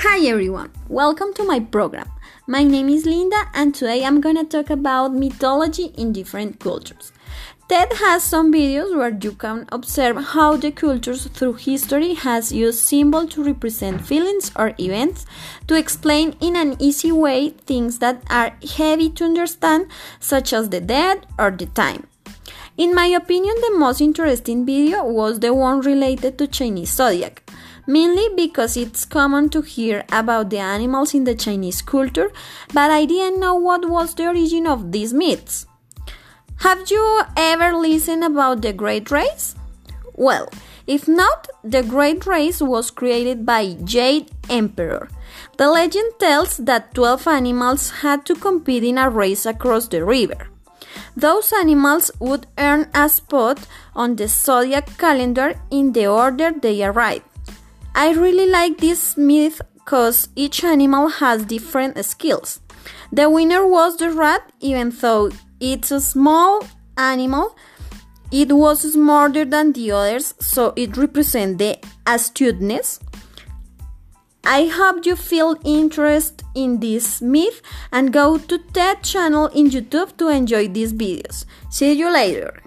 Hi everyone, welcome to my program. My name is Linda and today I'm gonna talk about mythology in different cultures. TED has some videos where you can observe how the cultures through history has used symbols to represent feelings or events to explain in an easy way things that are heavy to understand such as the dead or the time. In my opinion, the most interesting video was the one related to Chinese zodiac, mainly because it's common to hear about the animals in the Chinese culture, but I didn't know what was the origin of these myths. Have you ever listened about the Great Race? Well, if not, the Great Race was created by Jade Emperor. The legend tells that 12 animals had to compete in a race across the river. Those animals would earn a spot on the zodiac calendar in the order they arrive. I really like this myth because each animal has different skills. The winner was the rat, even though it's a small animal. It was smarter than the others, so it represents the astuteness. I hope you feel interest in this myth and go to TED channel in YouTube to enjoy these videos. See you later.